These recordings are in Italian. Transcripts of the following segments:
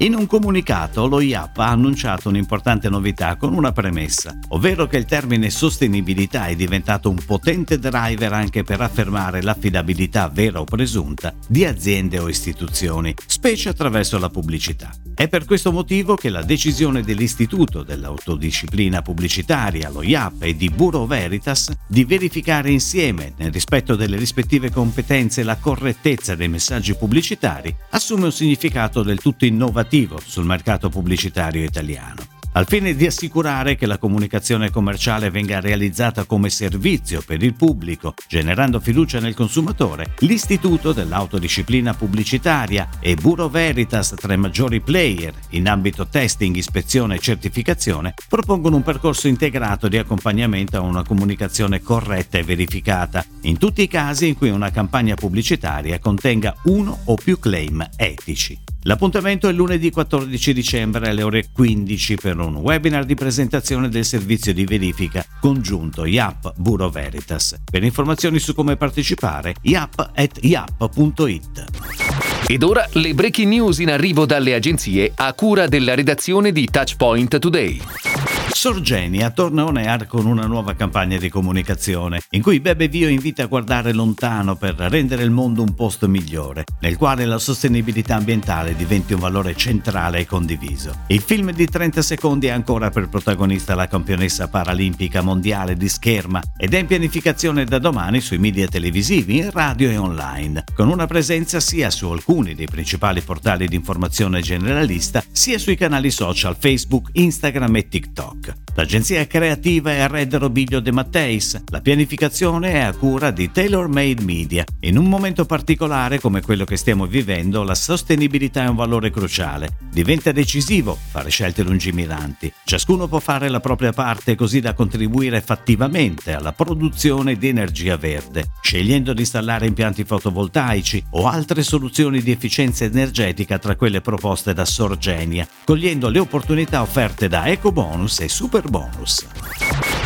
In un comunicato lo IAP ha annunciato un'importante novità con una premessa, ovvero che il termine sostenibilità è diventato un potente driver anche per affermare l'affidabilità vera o presunta di aziende o istituzioni, specie attraverso la pubblicità. È per questo motivo che la decisione dell'Istituto dell'Autodisciplina Pubblicitaria, lo IAP e di Bureau Veritas di verificare insieme, nel rispetto delle rispettive competenze, la correttezza dei messaggi pubblicitari assume un significato del tutto innovativo sul mercato pubblicitario italiano al fine di assicurare che la comunicazione commerciale venga realizzata come servizio per il pubblico, generando fiducia nel consumatore, l'Istituto dell'Autodisciplina Pubblicitaria e Bureau Veritas, tra i maggiori player in ambito testing, ispezione e certificazione, propongono un percorso integrato di accompagnamento a una comunicazione corretta e verificata, in tutti i casi in cui una campagna pubblicitaria contenga uno o più claim etici. L'appuntamento è lunedì 14 dicembre alle ore 15 per un webinar di presentazione del servizio di verifica congiunto IAP Bureau Veritas. Per informazioni su come partecipare, iap.iap.it. Ed ora le breaking news in arrivo dalle agenzie a cura della redazione di Touchpoint Today. Sorgenia torna on air con una nuova campagna di comunicazione in cui Bebe Vio invita a guardare lontano per rendere il mondo un posto migliore, nel quale la sostenibilità ambientale diventi un valore centrale e condiviso. Il film di 30 secondi ha ancora per protagonista la campionessa paralimpica mondiale di scherma ed è in pianificazione da domani sui media televisivi, in radio e online, con una presenza sia su alcuni dei principali portali di informazione generalista, sia sui canali social Facebook, Instagram e TikTok. rock. L'agenzia creativa è Red Robiglio De Matteis, la pianificazione è a cura di Tailor Made Media. In un momento particolare come quello che stiamo vivendo, la sostenibilità è un valore cruciale. Diventa decisivo fare scelte lungimiranti. Ciascuno può fare la propria parte così da contribuire fattivamente alla produzione di energia verde, scegliendo di installare impianti fotovoltaici o altre soluzioni di efficienza energetica tra quelle proposte da Sorgenia, cogliendo le opportunità offerte da EcoBonus e super bonus.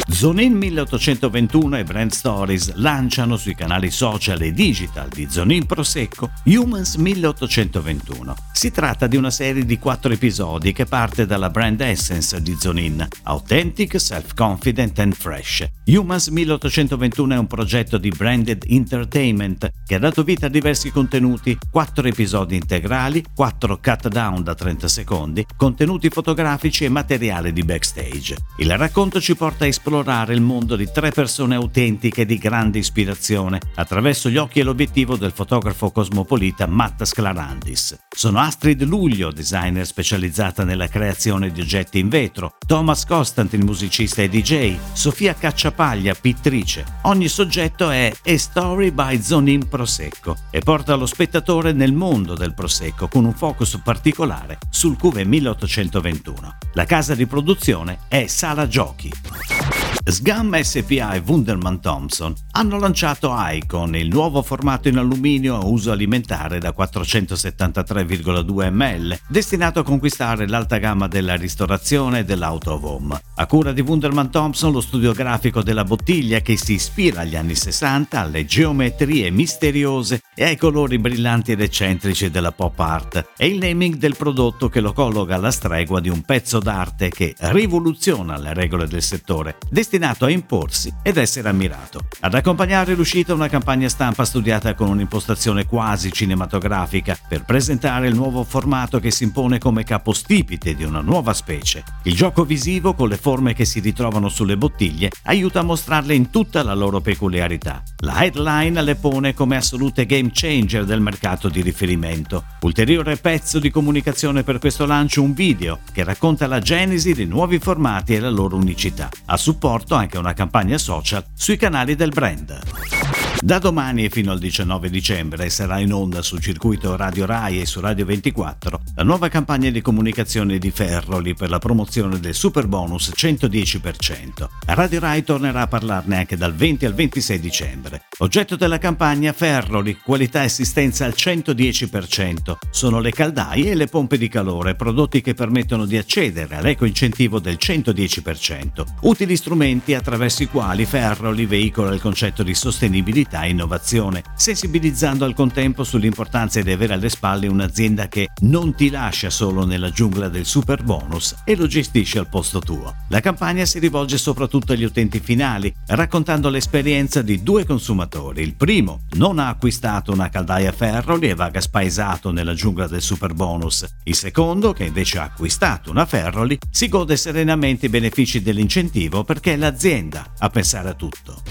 Zonin 1821 e Brand Stories lanciano sui canali social e digital di Zonin Prosecco Humans 1821. Si tratta di una serie di quattro episodi che parte dalla brand essence di Zonin, Authentic, Self-Confident and Fresh. Humans 1821 è un progetto di branded entertainment che ha dato vita a diversi contenuti, quattro episodi integrali, quattro cut down da 30 secondi, contenuti fotografici e materiale di backstage. Il racconto ci porta a esplorare il mondo di tre persone autentiche di grande ispirazione attraverso gli occhi e l'obiettivo del fotografo cosmopolita Matt Sclarandis. Sono Astrid Luglio, designer specializzata nella creazione di oggetti in vetro, Thomas Constantin, musicista e DJ, Sofia Cacciapaglia, pittrice. Ogni soggetto è A Story by Zonin Prosecco e porta lo spettatore nel mondo del Prosecco con un focus particolare sul Cuve 1821. La casa di produzione è Sala Giochi. SGAM SPA e Wunderman Thompson hanno lanciato Icon, il nuovo formato in alluminio a uso alimentare da 473,2 ml, destinato a conquistare l'alta gamma della ristorazione e dell'auto home. A cura di Wunderman Thompson, lo studio grafico della bottiglia che si ispira agli anni 60, alle geometrie misteriose e ai colori brillanti ed eccentrici della pop art, e il naming del prodotto che lo colloca alla stregua di un pezzo d'arte che rivoluziona le regole del settore, destinato a imporsi ed essere ammirato. Ad accompagnare l'uscita una campagna stampa studiata con un'impostazione quasi cinematografica per presentare il nuovo formato che si impone come capostipite di una nuova specie. Il gioco visivo con le forme che si ritrovano sulle bottiglie aiuta a mostrarle in tutta la loro peculiarità. La headline le pone come assolute game changer del mercato di riferimento. Ulteriore pezzo di comunicazione per questo lancio un video che racconta la genesi dei nuovi formati e la loro unicità. A supporto anche una campagna social sui canali del brand. Da domani fino al 19 dicembre sarà in onda sul circuito Radio Rai e su Radio 24 la nuova campagna di comunicazione di Ferroli per la promozione del super bonus 110%. Radio Rai tornerà a parlarne anche dal 20 al 26 dicembre. Oggetto della campagna Ferroli, qualità e assistenza al 110%. Sono le caldaie e le pompe di calore, prodotti che permettono di accedere all'eco incentivo del 110%. Utili strumenti attraverso i quali Ferroli veicola il concetto di sostenibilità e innovazione, sensibilizzando al contempo sull'importanza di avere alle spalle un'azienda che non ti lascia solo nella giungla del super bonus e lo gestisce al posto tuo. La campagna si rivolge soprattutto agli utenti finali, raccontando l'esperienza di due consumatori. Il primo non ha acquistato una caldaia Ferroli e vaga spaesato nella giungla del super bonus. Il secondo, che invece ha acquistato una Ferroli, si gode serenamente i benefici dell'incentivo perché è l'azienda a pensare a tutto.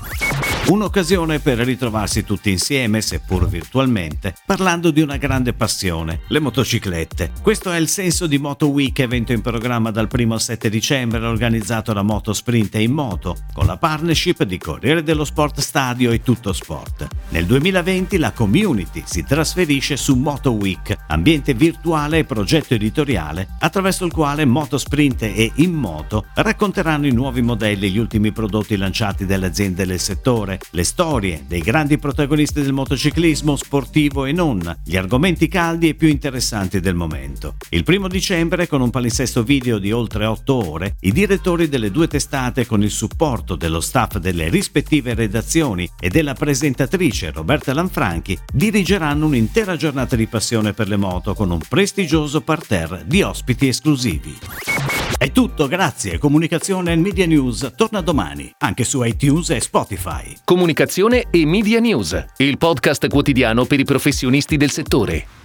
Un'occasione per ritrovarsi tutti insieme, seppur virtualmente, parlando di una grande passione, le motociclette. Questo è il senso di Moto Week, evento in programma dal 1 al 7 dicembre organizzato da Moto Sprint e in Moto, con la partnership di Corriere dello Sport Stadio e Tutto Sport. Nel 2020 la community si trasferisce su Moto Week, ambiente virtuale e progetto editoriale attraverso il quale Moto Sprint e In Moto racconteranno i nuovi modelli e gli ultimi prodotti lanciati dalle aziende del settore le storie dei grandi protagonisti del motociclismo sportivo e non, gli argomenti caldi e più interessanti del momento. Il primo dicembre, con un palinsesto video di oltre 8 ore, i direttori delle due testate, con il supporto dello staff delle rispettive redazioni e della presentatrice Roberta Lanfranchi, dirigeranno un'intera giornata di passione per le moto con un prestigioso parterre di ospiti esclusivi. È tutto, grazie. Comunicazione e Media News torna domani, anche su iTunes e Spotify. Comunicazione e Media News, il podcast quotidiano per i professionisti del settore.